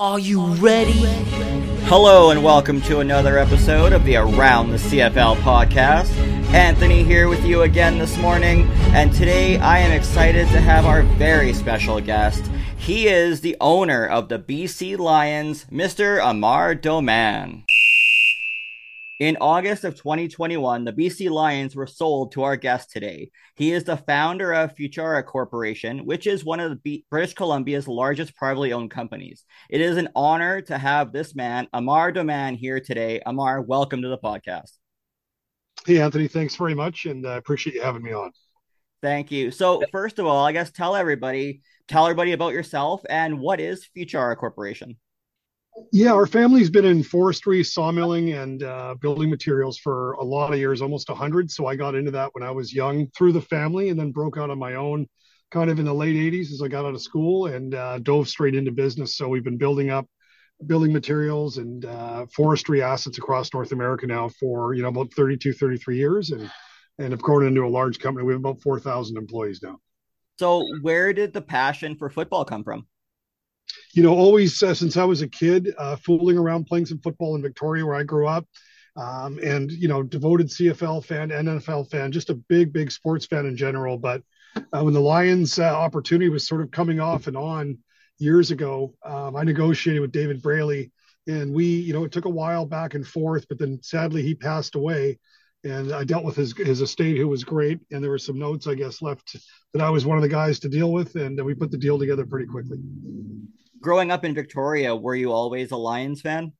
Are you ready? Hello and welcome to another episode of the Around the CFL podcast. Anthony here with you again this morning, and today I am excited to have our very special guest. He is the owner of the BC Lions, Mr. Amar Doman. In August of 2021, the BC Lions were sold to our guest today. He is the founder of Futura Corporation, which is one of the B- British Columbia's largest privately owned companies. It is an honor to have this man, Amar Doman, here today. Amar, welcome to the podcast. Hey, Anthony, thanks very much, and I appreciate you having me on. Thank you. So, first of all, I guess tell everybody, tell everybody about yourself and what is Futura Corporation. Yeah, our family's been in forestry, sawmilling, and uh, building materials for a lot of years, almost 100. So I got into that when I was young through the family and then broke out on my own kind of in the late 80s as I got out of school and uh, dove straight into business. So we've been building up building materials and uh, forestry assets across North America now for, you know, about 32, 33 years and, and have grown into a large company. We have about 4,000 employees now. So, where did the passion for football come from? You know, always uh, since I was a kid, uh, fooling around playing some football in Victoria where I grew up. Um, and, you know, devoted CFL fan, NFL fan, just a big, big sports fan in general. But uh, when the Lions uh, opportunity was sort of coming off and on years ago, um, I negotiated with David Braley. And we, you know, it took a while back and forth, but then sadly he passed away and I dealt with his his estate, who was great. And there were some notes, I guess, left that I was one of the guys to deal with, and we put the deal together pretty quickly growing up in Victoria, were you always a Lions fan?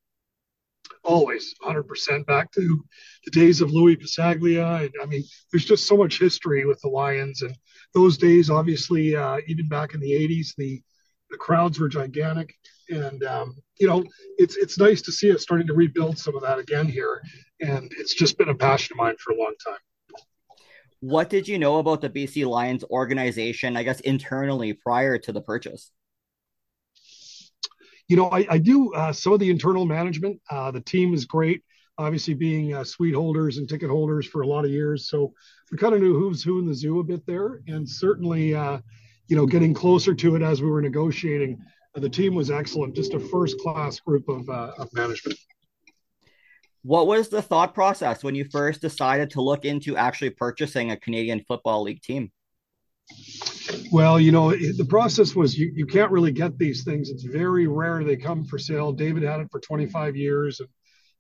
Always, 100% back to the days of Lui Passaglia. And I mean, there's just so much history with the Lions. And those days, obviously, uh, even back in the 80s, the, the crowds were gigantic. And, um, you know, it's, it's nice to see us starting to rebuild some of that again here. And it's just been a passion of mine for a long time. What did you know about the BC Lions organization, I guess, internally prior to the purchase? you know, I, I do uh, some of the internal management. Uh, the team is great, obviously being uh, suite holders and ticket holders for a lot of years. So we kind of knew who's who in the zoo a bit there, and certainly, uh, you know, getting closer to it as we were negotiating. Uh, the team was excellent, just a first class group of, uh, of management. What was the thought process when you first decided to look into actually purchasing a Canadian Football League team? Well, you know, the process was you, you can't really get these things. It's very rare they come for sale. David had it for 25 years. And,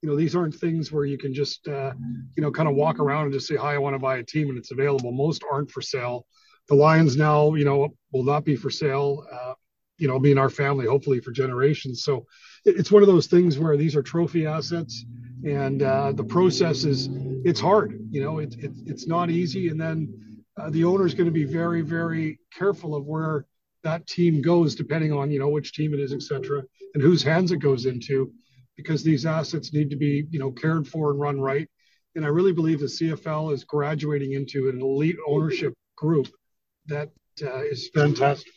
you know, these aren't things where you can just, uh, you know, kind of walk around and just say, hi, I want to buy a team and it's available. Most aren't for sale. The Lions now, you know, will not be for sale, uh, you know, being our family, hopefully for generations. So it's one of those things where these are trophy assets and uh, the process is, it's hard, you know, it, it, it's not easy. And then, uh, the owner is going to be very, very careful of where that team goes, depending on you know which team it is, et cetera, and whose hands it goes into, because these assets need to be you know cared for and run right. And I really believe the CFL is graduating into an elite ownership group that uh, is fantastic.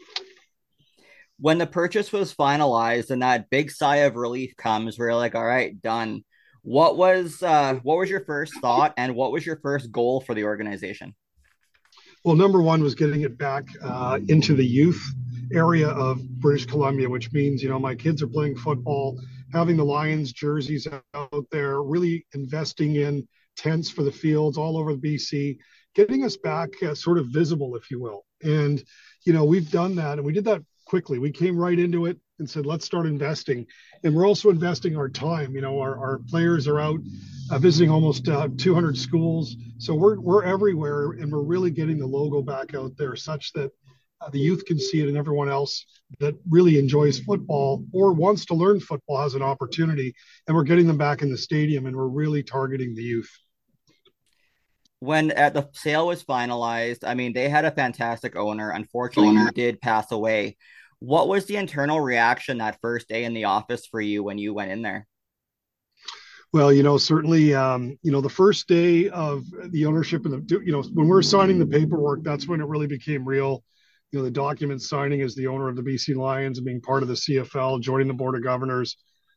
When the purchase was finalized and that big sigh of relief comes, we're like, all right, done. What was uh, what was your first thought, and what was your first goal for the organization? Well, number one was getting it back uh, into the youth area of British Columbia, which means, you know, my kids are playing football, having the Lions jerseys out there, really investing in tents for the fields all over the BC, getting us back uh, sort of visible, if you will. And, you know, we've done that and we did that quickly. We came right into it and said, let's start investing. And we're also investing our time. You know, our, our players are out uh, visiting almost uh, 200 schools. So we're, we're everywhere and we're really getting the logo back out there such that uh, the youth can see it and everyone else that really enjoys football or wants to learn football has an opportunity. And we're getting them back in the stadium and we're really targeting the youth when uh, the sale was finalized, I mean, they had a fantastic owner. Unfortunately, owner. he did pass away. What was the internal reaction that first day in the office for you when you went in there? Well, you know, certainly, um, you know, the first day of the ownership and the, you know, when we're signing the paperwork, that's when it really became real. You know, the document signing as the owner of the BC Lions and being part of the CFL, joining the board of governors.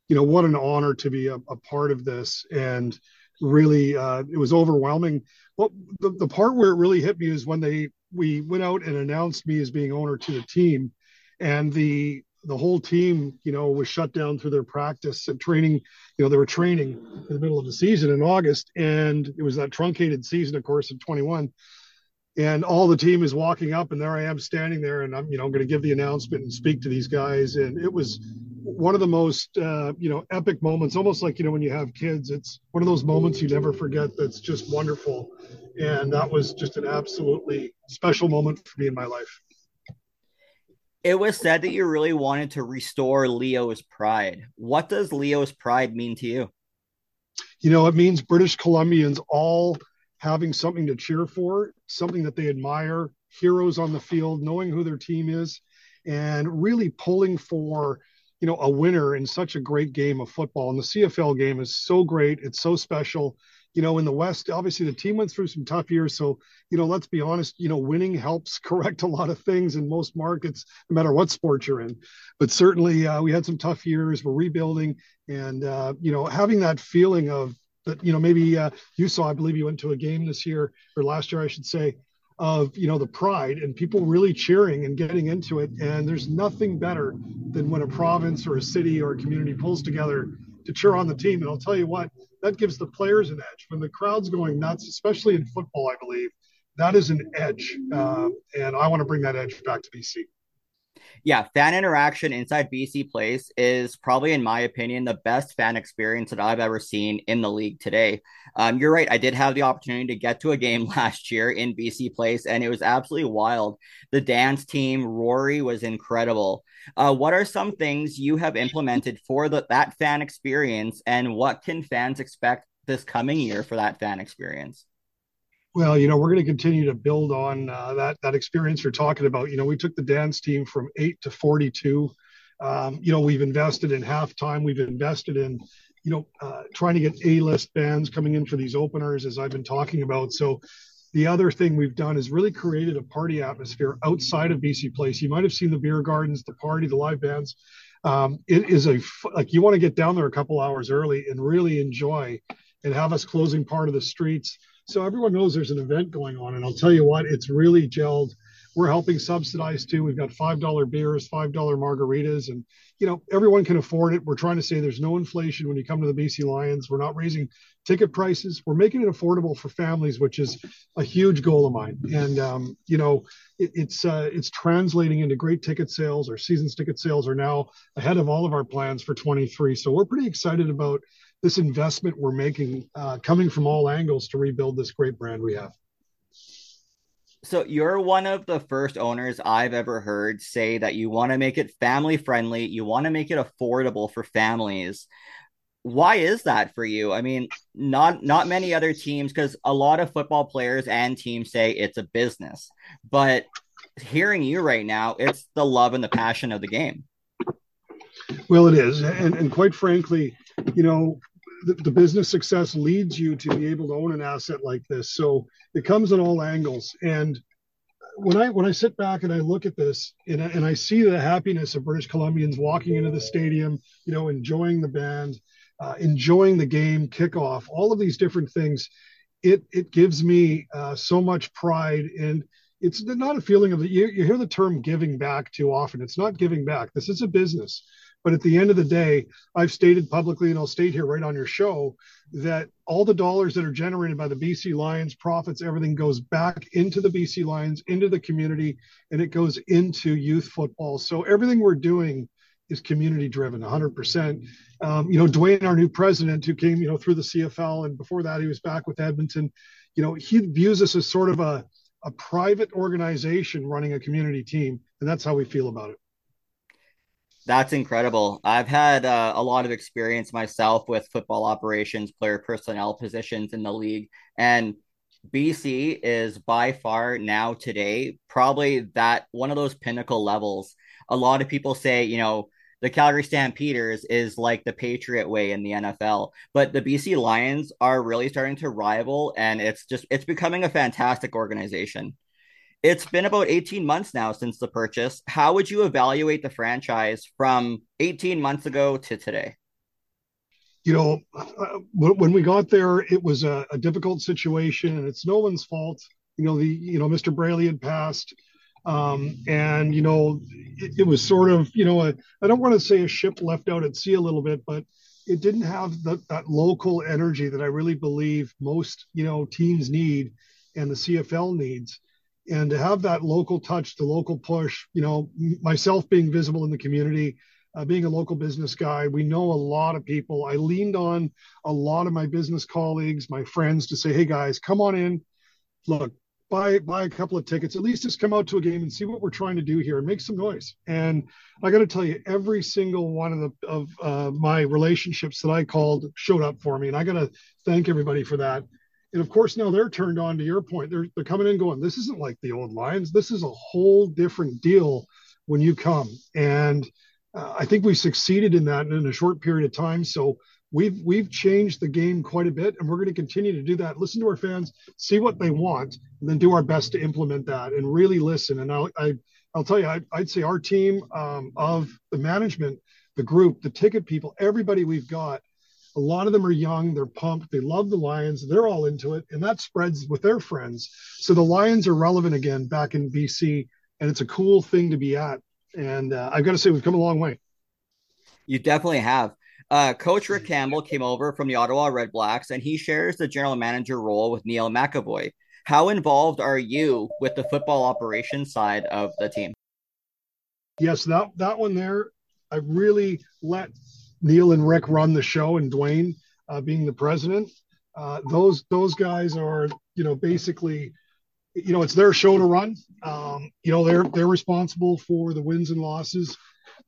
You know, what an honor to be a, a part of this. And really, uh, it was overwhelming. Well, the, the part where it really hit me is when they we went out and announced me as being owner to the team and the the whole team, you know, was shut down through their practice and training. You know, they were training in the middle of the season in August, and it was that truncated season, of course, of 21. And all the team is walking up, and there I am standing there, and I'm, you know, going to give the announcement and speak to these guys. And it was one of the most, uh, you know, epic moments. Almost like you know when you have kids, it's one of those moments you never forget. That's just wonderful, and that was just an absolutely special moment for me in my life it was said that you really wanted to restore Leo's pride. What does Leo's pride mean to you? You know, it means British Columbians all having something to cheer for, something that they admire, heroes on the field, knowing who their team is, and really pulling for you know a winner in such a great game of football and the cfl game is so great it's so special you know, in the West, obviously the team went through some tough years. So, you know, let's be honest, you know, winning helps correct a lot of things in most markets, no matter what sport you're in. But certainly uh, we had some tough years. We're rebuilding. And, uh, you know, having that feeling of that, you know, maybe uh, you saw, I believe you went to a game this year or last year, I should say, of, you know, the pride and people really cheering and getting into it. And there's nothing better than when a province or a city or a community pulls together to cheer on the team. And I'll tell you what, that gives the players an edge. When the crowd's going nuts, especially in football, I believe, that is an edge. Uh, and I want to bring that edge back to BC yeah, fan interaction inside BC Place is probably, in my opinion, the best fan experience that I've ever seen in the league today. Um, you're right. I did have the opportunity to get to a game last year in BC Place, and it was absolutely wild. The dance team, Rory, was incredible. Uh, what are some things you have implemented for the, that fan experience, and what can fans expect this coming year for that fan experience? Well, you know, we're going to continue to build on uh, that that experience you're talking about. You know, we took the dance team from eight to 42. Um, you know, we've invested in halftime. We've invested in, you know, uh, trying to get A-list bands coming in for these openers, as I've been talking about. So, the other thing we've done is really created a party atmosphere outside of BC Place. You might have seen the beer gardens, the party, the live bands. Um, it is a like you want to get down there a couple hours early and really enjoy and have us closing part of the streets so everyone knows there's an event going on. And I'll tell you what, it's really gelled. We're helping subsidize too. We've got $5 beers, $5 margaritas, and you know, everyone can afford it. We're trying to say there's no inflation when you come to the BC Lions. We're not raising ticket prices. We're making it affordable for families, which is a huge goal of mine. And um, you know, it, it's uh, it's translating into great ticket sales. Our season's ticket sales are now ahead of all of our plans for 23. So we're pretty excited about this investment we're making uh, coming from all angles to rebuild this great brand we have. So you're one of the first owners I've ever heard say that you want to make it family friendly, you want to make it affordable for families. Why is that for you? I mean, not not many other teams cuz a lot of football players and teams say it's a business. But hearing you right now, it's the love and the passion of the game. Well, it is. And and quite frankly, you know, the, the, business success leads you to be able to own an asset like this. So it comes in all angles. And when I when I sit back and I look at this and I, and I see the happiness of British Columbians walking into the stadium, you know, enjoying the band, uh, enjoying the game, kickoff, all of these different things, it it gives me uh, so much pride and it's not a feeling of you, you hear the term giving back too often. It's not giving back. This is a business. But at the end of the day, I've stated publicly, and I'll state here right on your show, that all the dollars that are generated by the BC Lions, profits, everything goes back into the BC Lions, into the community, and it goes into youth football. So everything we're doing is community driven 100% um, you know duane our new president who came you know through the cfl and before that he was back with edmonton. You know he views us as sort of a, a private organization running a community team and that's how we feel about it that's incredible. I've had uh, a lot of experience myself with football operations, player personnel positions in the league, and BC is by far now today probably that one of those pinnacle levels. A lot of people say, you know, the Calgary Stampeders is like the Patriot way in the NFL, but the BC Lions are really starting to rival, and it's just it's becoming a fantastic organization. It's been about 18 months now since the purchase. How would you evaluate the franchise from 18 months ago to today? You know, uh, when we got there, it was a, a, difficult situation, and it's no one's fault. You know, the you know Mr. Braley had passed. Um, and you know, it, it, was sort of you know, I don't want to say a ship left out at sea a little bit, but it didn't have the, that local energy that I really believe most you know teams need and the CFL needs. And to have that local touch, the local push, you know, myself being visible in the community, uh, being a local business guy, we know a lot of people. I leaned on a lot of my business colleagues, my friends to say, hey guys, come on in. Look, buy buy a couple of tickets. At least just come out to a game and see what we're trying to do here and make some noise. And I got to tell you, every single one of the of uh, my relationships that I called showed up for me, and I got to thank everybody for that. And of course, now they're turned on to your point. They're they're coming in going, this isn't like the old Lions. This is a whole different deal when you come. And uh, I think we've succeeded in that in a short period of time. So we've we've changed the game quite a bit, and we're going to continue to do that. Listen to our fans, see what they want, and then do our best to implement that and really listen. And I'll I, will i will tell you, I, would say our team um, of the management, the group, the ticket people, everybody we've got a lot of them are young, they're pumped, they love the Lions, they're all into it, and that spreads with their friends. So the Lions are relevant again back in BC, and it's a cool thing to be at. And uh, I've got to say, we've come a long way. You definitely have. Uh, Coach Rick Campbell came over from the Ottawa Red Blacks, and he shares the general manager role with Neil McEvoy. How involved are you with the football operations side of the team? Yes, that that one there, I really let Neil and Rick run the show, and Duane uh, being the president. Uh, those those guys are you know basically you know it's their show to run. Um, you know they're they're responsible for the wins and losses.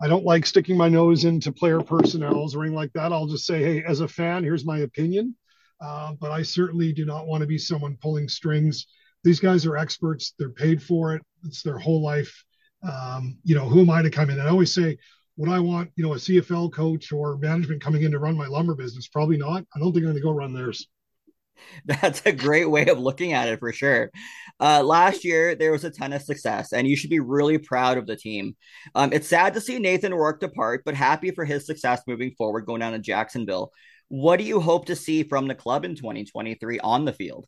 I don't like sticking my nose into player personnels or anything like that. I'll just say, hey, as a fan, here's my opinion. Uh, but I certainly do not want to be someone pulling strings. These guys are experts. They're paid for it. It's their whole life. Um, you know, who am I to come in? I always say, would I want, you know, a CFL coach or management coming in to run my lumber business? Probably not. I don't think I'm going to go run theirs. That's a great way of looking at it for sure. Uh, last year, there was a ton of success, and you should be really proud of the team. Um, it's sad to see Nathan Rourke depart, but happy for his success moving forward, going down to Jacksonville. What do you hope to see from the club in 2023 on the field?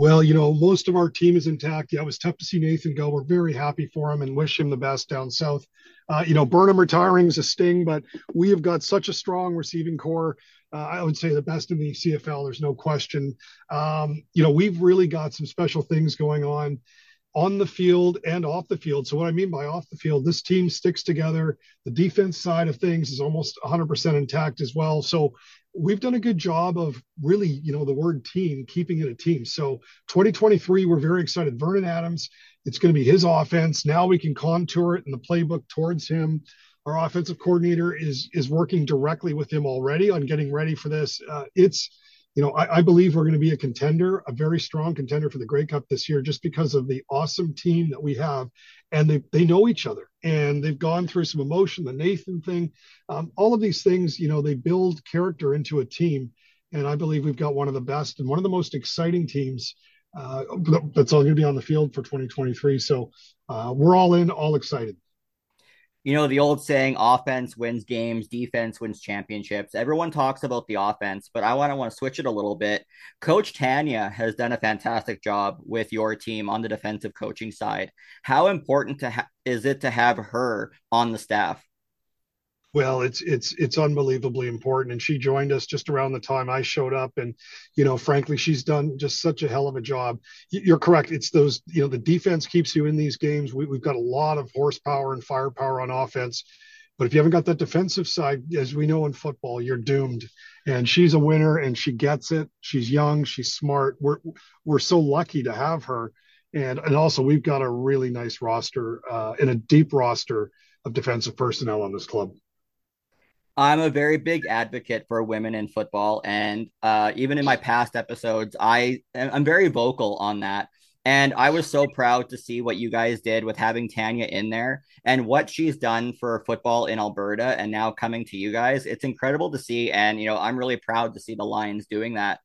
Well, you know, most of our team is intact. Yeah, it was tough to see Nathan go. We're very happy for him and wish him the best down south. Uh, you know, Burnham retiring is a sting, but we have got such a strong receiving corps. Uh, I would say the best in the CFL. There's no question. Um, you know, we've really got some special things going on on the field and off the field. So what I mean by off the field, this team sticks together. The defense side of things is almost 100% intact as well. So we've done a good job of really, you know, the word team, keeping it a team. So 2023, we're very excited. Vernon Adams, it's going to be his offense. Now we can contour it in the playbook towards him. Our offensive coordinator is is working directly with him already on getting ready for this. Uh, it's you know, I, I, believe we're going to be a contender, a very strong contender for the Grey Cup this year, just because of the awesome team that we have, and they they know each other, and they've gone through some emotion, the Nathan thing, um, all of these things. You know, they build character into a team, and I believe we've got one of the best and one of the most exciting teams uh, that's all going to be on the field for 2023. So uh, we're all in, all excited you know, the old saying, offense wins games, defense wins championships. Everyone talks about the offense, but I want to want to switch it a little bit. Coach Tanya has done a fantastic job with your team on the defensive coaching side. How important to ha- is it to have her on the staff? Well it's it's it's unbelievably important. And she joined us just around the time i showed up. And you know frankly she's done just such a hell of a job. You're correct. It's those you know the defense keeps you in these games. We, we've got a lot of horsepower and firepower on offense. But if you haven't got that defensive side as we know in football you're doomed. And she's a winner and she gets it. She's young. She's smart. We're we're so lucky to have her. And and also we've got a really nice roster uh, and a deep roster of defensive personnel on this club I'm a very big advocate for women in football, and uh, even in my past episodes, I I'm very vocal on that. And I was so proud to see what you guys did with having Tanya in there and what she's done for football in Alberta and now coming to you guys. It's incredible to see. And, you know, I'm really proud to see the Lions doing that.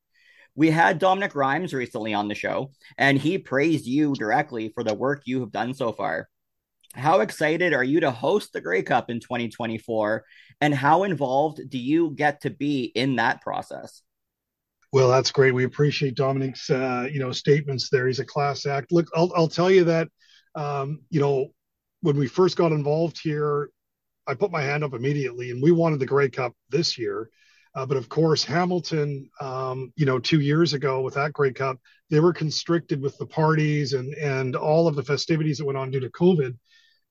We had Dominic Rhymes recently on the show, and he praised you directly for the work you have done so far. How excited are you to host the Grey Cup in 2024? And how involved do you get to be in that process? Well, that's great. We appreciate Dominic's, uh, you know, statements there. He's a class act. Look, I'll, I'll tell you that um, you know, when we first got involved here, I put my hand up immediately, and we wanted the Grey Cup this year. Uh, but of course, Hamilton, um, you know, two years ago with that Grey Cup, they were constricted with the parties and and all of the festivities that went on due to COVID.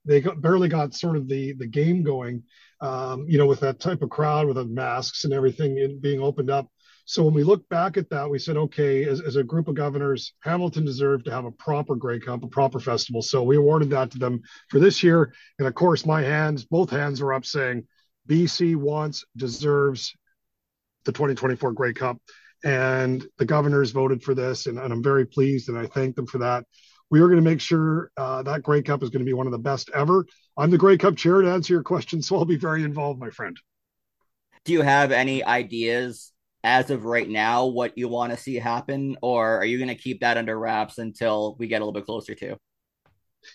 They got, barely got sort of the the game going, um, you know, with that type of crowd with the masks and everything being opened up. So when we look back at that, we said, okay, as, as a group of governors, Hamilton deserved to have a proper Grey Cup, a proper festival. So we awarded that to them for this year. And of course, my hands, both hands were up saying, BC wants, deserves the 2024 Grey Cup. And the governors voted for this, and, and I'm very pleased, and I thank them for that. We are going to make sure uh, that Grey Cup is going to be one of the best ever. I'm the Grey Cup chair to answer your question, so I'll be very involved, my friend. Do you have any ideas as of right now what you want to see happen, or are you going to keep that under wraps until we get a little bit closer to?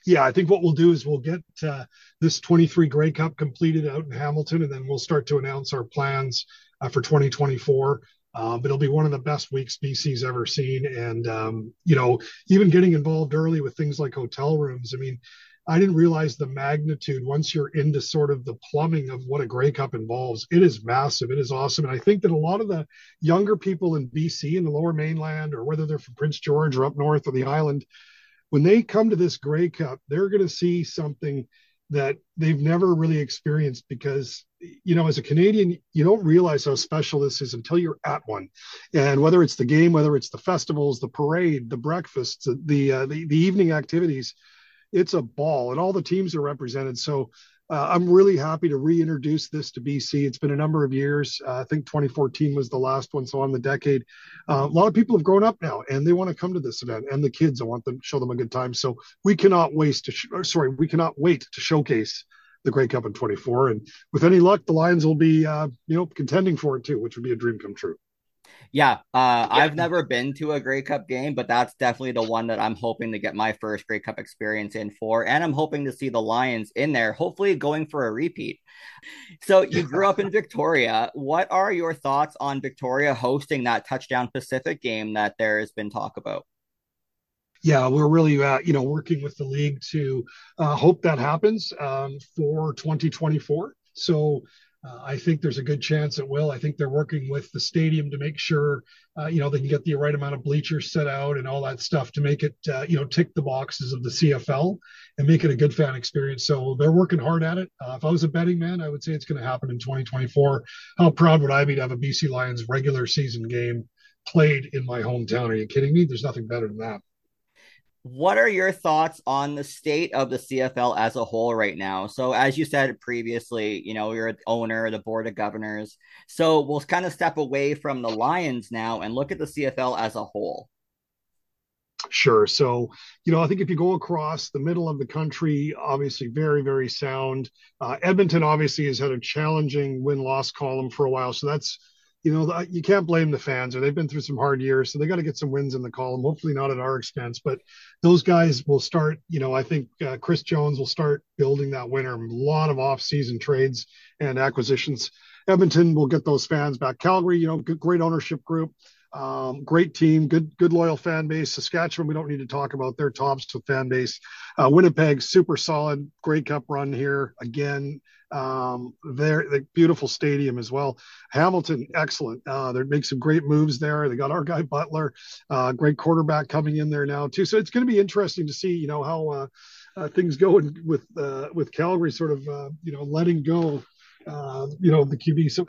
Yeah, I think what we'll do is we'll get uh, this 23 Grey Cup completed out in Hamilton, and then we'll start to announce our plans uh, for 2024. Uh, but it'll be one of the best weeks BC's ever seen. And, um, you know, even getting involved early with things like hotel rooms. I mean, I didn't realize the magnitude once you're into sort of the plumbing of what a Grey Cup involves. It is massive. It is awesome. And I think that a lot of the younger people in BC in the lower mainland, or whether they're from Prince George or up north of the island, when they come to this Grey Cup, they're going to see something that they've never really experienced because you know as a canadian you don't realize how special this is until you're at one and whether it's the game whether it's the festivals the parade the breakfasts the uh, the, the evening activities it's a ball, and all the teams are represented. So uh, I'm really happy to reintroduce this to BC. It's been a number of years. Uh, I think 2014 was the last one, so on the decade. Uh, a lot of people have grown up now, and they want to come to this event. And the kids, I want them to show them a good time. So we cannot waste to sh- sorry, we cannot wait to showcase the Grey Cup in 24. And with any luck, the Lions will be uh, you know contending for it too, which would be a dream come true. Yeah, uh, yeah, I've never been to a Grey Cup game, but that's definitely the one that I'm hoping to get my first Grey Cup experience in for, and I'm hoping to see the Lions in there, hopefully going for a repeat. So you grew up in Victoria. What are your thoughts on Victoria hosting that Touchdown Pacific game that there has been talk about? yeah, we're really, uh, you know, working with the league to uh, hope that happens um, for 2024. So uh, I think there's a good chance it will. I think they're working with the stadium to make sure, uh, you know, they can get the right amount of bleachers set out and all that stuff to make it, uh, you know, tick the boxes of the CFL and make it a good fan experience. So they're working hard at it. Uh, if I was a betting man, I would say it's going to happen in 2024. How proud would I be to have a BC Lions regular season game played in my hometown? Are you kidding me? There's nothing better than that. What are your thoughts on the state of the CFL as a whole right now? So, as you said previously, you know, you're the owner, of the board of governors. So, we'll kind of step away from the Lions now and look at the CFL as a whole. Sure. So, you know, I think if you go across the middle of the country, obviously very, very sound. Uh, Edmonton obviously has had a challenging win loss column for a while. So, that's you know, you can't blame the fans, or they've been through some hard years, so they got to get some wins in the column. Hopefully, not at our expense, but those guys will start. You know, I think uh, Chris Jones will start building that winner. A lot of off-season trades and acquisitions. Edmonton will get those fans back. Calgary, you know, great ownership group, um, great team, good, good loyal fan base. Saskatchewan, we don't need to talk about their tops with fan base. Uh, Winnipeg, super solid, great cup run here again. Um, there, the beautiful stadium as well. Hamilton, excellent. Uh, they make some great moves there. They got our guy Butler, uh, great quarterback coming in there now too. So it's going to be interesting to see, you know, how uh, uh, things go with uh, with Calgary sort of, uh, you know, letting go. Uh, you know the QB. So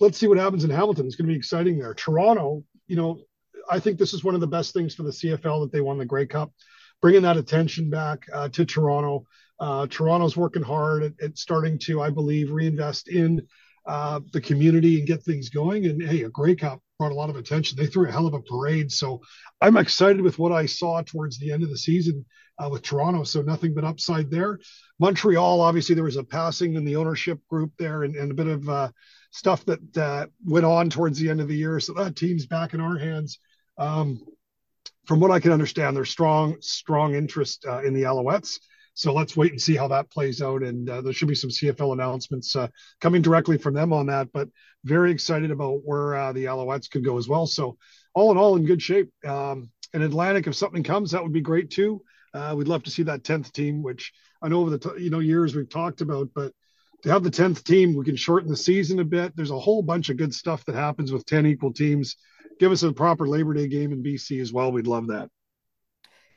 let's see what happens in Hamilton. It's going to be exciting there. Toronto, you know, I think this is one of the best things for the CFL that they won the Grey Cup, bringing that attention back uh, to Toronto. Uh, Toronto's working hard at, at, starting to, I believe, reinvest in uh, the community and get things going. And hey, a Grey Cup brought a lot of attention. They threw a hell of a parade. So I'm excited with what I saw towards the end of the season uh, with Toronto. So nothing but upside there. Montreal, obviously, there was a passing in the ownership group there and, and a bit of uh, stuff that uh, went on towards the end of the year. So that team's back in our hands. Um, from what I can understand, there's strong, strong interest uh, in the Alouettes. So let's wait and see how that plays out. And uh, there should be some CFL announcements uh, coming directly from them on that. But very excited about where uh, the Alouettes could go as well. So all in all, in good shape. Um, in Atlantic, if something comes, that would be great too. Uh, we'd love to see that tenth team, which I know over the t- you know years we've talked about, but to have the tenth team, we can shorten the season a bit. There's a whole bunch of good stuff that happens with ten equal teams. Give us a proper Labor Day game in BC as well. We'd love that.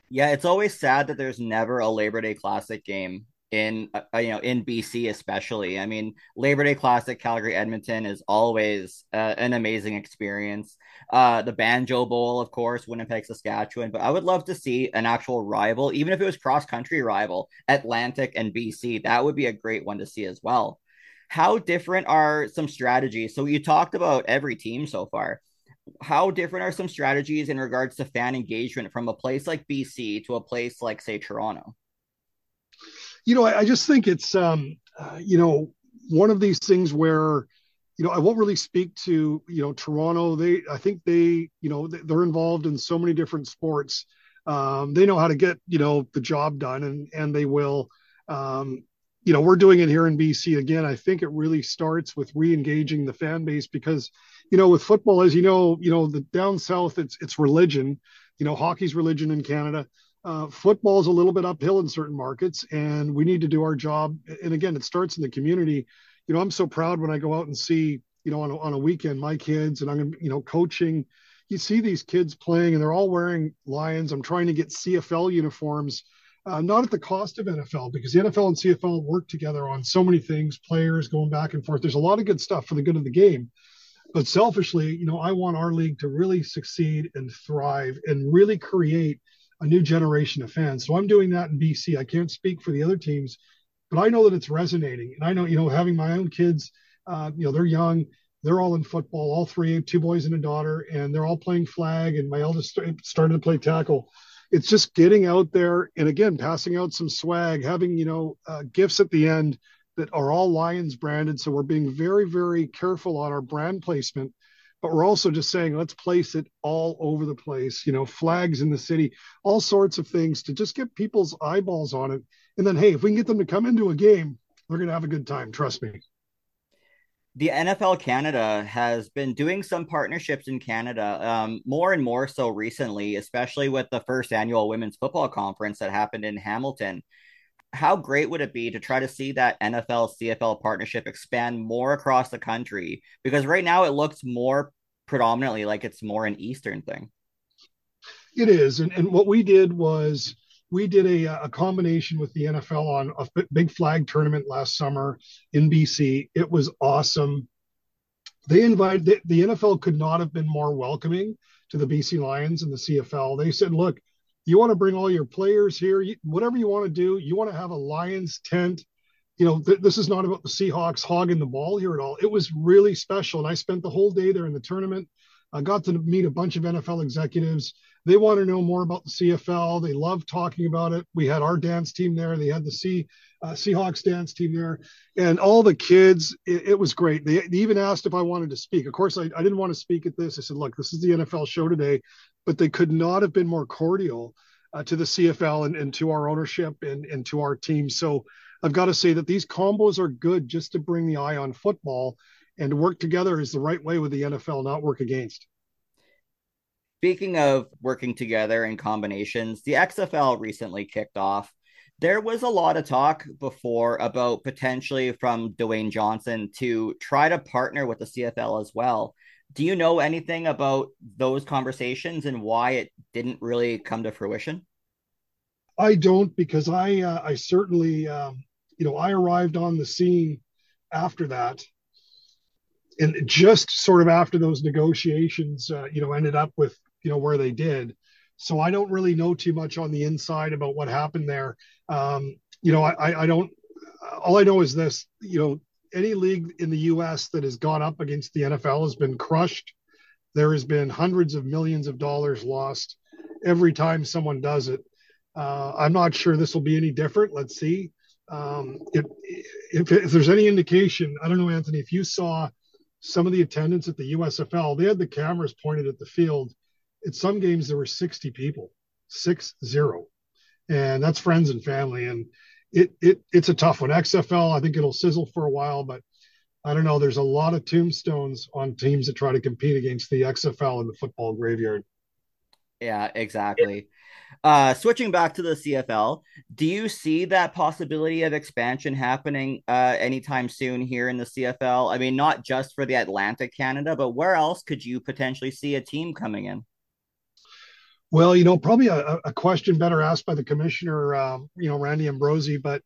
Yeah, it's always sad that there's never a Labor Day Classic game in uh, uh you know in BC especially. I mean, Labor Day Classic Calgary Edmonton is always uh, an amazing experience. Uh the Banjo Bowl, of course, Winnipeg Saskatchewan, but I would love to see an actual rival, even if it was cross country rival, Atlantic and BC. That would be a great one to see as well. How different are some strategies? So you talked about every team so far how different are some strategies in regards to fan engagement from a place like BC to a place like, say, Toronto? You know, I, I just think it's, um, uh, you know, one of these things where, you know, I won't really speak to, you know, Toronto. They, I think they, you know, they're involved in so many different sports. Um, they know how to get, you know, the job done, and and they will. Um, you know, we're doing it here in BC again. I think it really starts with re-engaging the fan base because you know, with football, as you know, you know, the down south, it's it's religion. You know, hockey's religion in Canada. Uh, football is a little bit uphill in certain markets, and we need to do our job. And again, it starts in the community. You know, I'm so proud when I go out and see, you know, on a, on a weekend, my kids, and I'm, you know, coaching. You see these kids playing, and they're all wearing Lions. I'm trying to get CFL uniforms, uh, not at the cost of NFL, because the NFL and CFL work together on so many things, players going back and forth. There's a lot of good stuff for the good of the game. But selfishly, you know, I want our league to really succeed and thrive and really create a new generation of fans. So I'm doing that in BC. I can't speak for the other teams, but I know that it's resonating. And I know, you know, having my own kids, uh, you know, they're young, they're all in football, all three, two boys and a daughter, and they're all playing flag. And my eldest started to play tackle. It's just getting out there and again, passing out some swag, having, you know, uh, gifts at the end that are all Lions branded. So we're being very, very careful on our brand placement, but we're also just saying let's place it all over the place, you know, flags in the city, all sorts of things to just get people's eyeballs on it. And then, hey, if we can get them to come into a game, we're going to have a good time. Trust me. The NFL Canada has been doing some partnerships in Canada, um, more and more so recently, especially with the first annual women's football conference that happened in Hamilton how great would it be to try to see that NFL CFL partnership expand more across the country? Because right now it looks more predominantly like it's more an Eastern thing. It is. And, and what we did was we did a, a combination with the NFL on a big flag tournament last summer in BC. It was awesome. They invited the, the NFL could not have been more welcoming to the BC Lions and the CFL. They said, look, you want to bring all your players here, you, whatever you want to do. You want to have a Lions tent. You know, th- this is not about the Seahawks hogging the ball here at all. It was really special. And I spent the whole day there in the tournament. I got to meet a bunch of NFL executives. They want to know more about the CFL. They love talking about it. We had our dance team there. They had the C, uh, Seahawks dance team there, and all the kids. It, it was great. They, they, even asked if I wanted to speak. Of course, I, I didn't want to speak at this. I said, "Look, this is the NFL show today," but they could not have been more cordial uh, to the CFL and, and to our ownership and, and to our team. So I've got to say that these combos are good just to bring the eye on football and to work together is the right way with the NFL, not work against. Speaking of working together in combinations, the XFL recently kicked off. There was a lot of talk before about potentially from Dwayne Johnson to try to partner with the CFL as well. Do you know anything about those conversations and why it didn't really come to fruition? I don't because I uh, I certainly um, you know I arrived on the scene after that and just sort of after those negotiations uh, you know ended up with you know where they did. So I don't really know too much on the inside about what happened there. Um, you know, I, I don't. All I know is this. You know, any league in the U.S. that has gone up against the NFL has been crushed. There has been hundreds of millions of dollars lost every time someone does it. Uh, I'm not sure this will be any different. Let's see. Um, if, if, if there's any indication, I don't know, Anthony, if you saw some of the attendance at the USFL, they had the cameras pointed at the field at some games there were 60 people, six zero, and that's friends and family. And it it it's a tough one. XFL, I think it'll sizzle for a while, but I don't know. There's a lot of tombstones on teams that try to compete against the XFL in the football graveyard. Yeah, exactly. Uh, switching back to the CFL, do you see that possibility of expansion happening uh, anytime soon here in the CFL? I mean, not just for the Atlantic Canada, but where else could you potentially see a team coming in? Well, you know, probably a, a question better asked by the commissioner, um, you know, Randy Ambrosie, But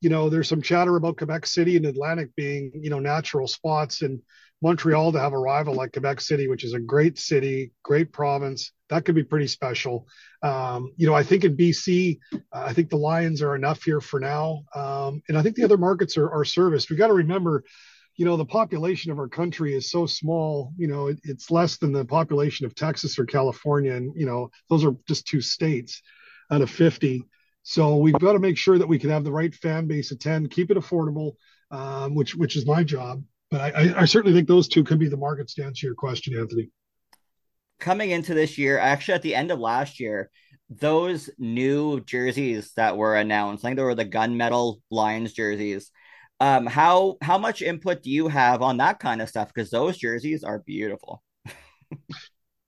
you know, there's some chatter about Quebec City and Atlantic being, you know, natural spots, and Montreal to have a rival like Quebec City, which is a great city, great province. That could be pretty special. Um, you know, I think in BC, uh, I think the Lions are enough here for now, um, and I think the other markets are, are serviced. We got to remember you know the population of our country is so small you know it, it's less than the population of texas or california and you know those are just two states out of 50 so we've got to make sure that we can have the right fan base attend keep it affordable um, which which is my job but I, I certainly think those two could be the markets to answer your question anthony coming into this year actually at the end of last year those new jerseys that were announced i think there were the gunmetal lions jerseys um, how how much input do you have on that kind of stuff? Because those jerseys are beautiful.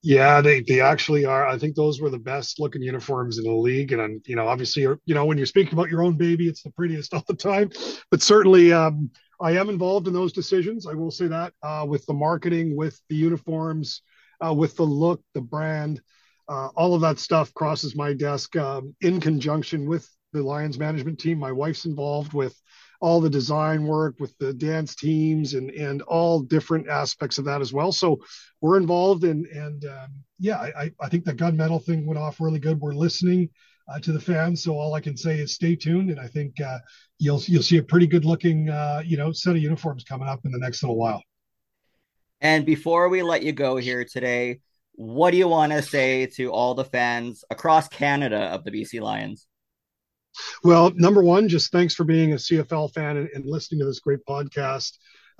yeah, they they actually are. I think those were the best looking uniforms in the league. And you know, obviously, you know, when you're speaking about your own baby, it's the prettiest all the time. But certainly, um, I am involved in those decisions. I will say that uh, with the marketing, with the uniforms, uh, with the look, the brand, uh, all of that stuff crosses my desk um, in conjunction with the Lions management team. My wife's involved with all the design work with the dance teams and and all different aspects of that as well. So we're involved in and um, yeah, I I think the gunmetal thing went off really good. We're listening uh, to the fans, so all I can say is stay tuned, and I think uh, you'll you'll see a pretty good looking uh, you know set of uniforms coming up in the next little while. And before we let you go here today, what do you want to say to all the fans across Canada of the BC Lions? Well, number one, just thanks for being a CFL fan and, and listening to this great podcast.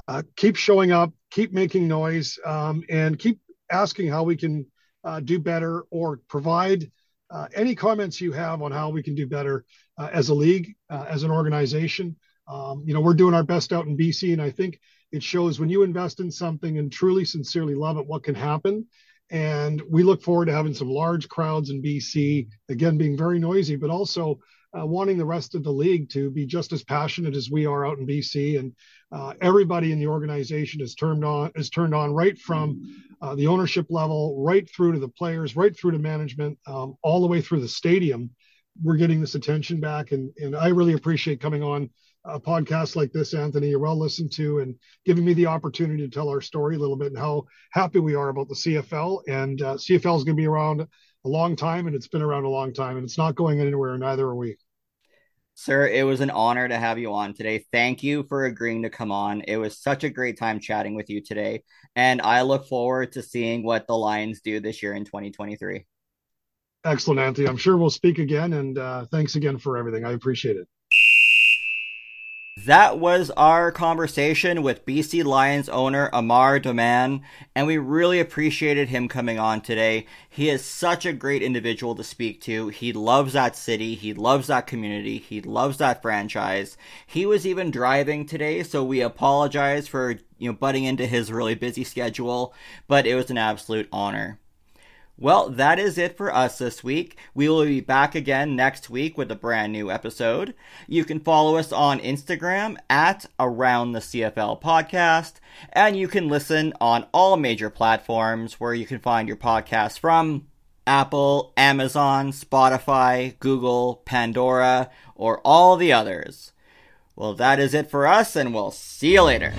Uh, keep showing up, keep making noise, um, and keep asking how we can uh, do better or provide uh, any comments you have on how we can do better uh, as a league, uh, as an organization. Um, you know, we're doing our best out in BC, and I think it shows when you invest in something and truly, sincerely love it, what can happen. And we look forward to having some large crowds in BC, again, being very noisy, but also uh, wanting the rest of the league to be just as passionate as we are out in BC. And uh, everybody in the organization is turned on is turned on right from uh, the ownership level, right through to the players, right through to management, um, all the way through the stadium. We're getting this attention back, and and I really appreciate coming on a podcast like this, Anthony. You're well listened to, and giving me the opportunity to tell our story a little bit and how happy we are about the CFL. And uh, CFL is going to be around a long time and it's been around a long time and it's not going anywhere, neither are we. Sir, it was an honor to have you on today. Thank you for agreeing to come on. It was such a great time chatting with you today. And I look forward to seeing what the Lions do this year in 2023. Excellent, Anthony. I'm sure we'll speak again. And uh, thanks again for everything. I appreciate it. That was our conversation with BC Lions owner Amar Doman, and we really appreciated him coming on today. He is such a great individual to speak to. He loves that city, he loves that community, he loves that franchise. He was even driving today, so we apologize for you know butting into his really busy schedule, but it was an absolute honor. Well, that is it for us this week. We will be back again next week with a brand new episode. You can follow us on Instagram at Around the CFL Podcast, and you can listen on all major platforms where you can find your podcast from Apple, Amazon, Spotify, Google, Pandora, or all the others. Well, that is it for us, and we'll see you later.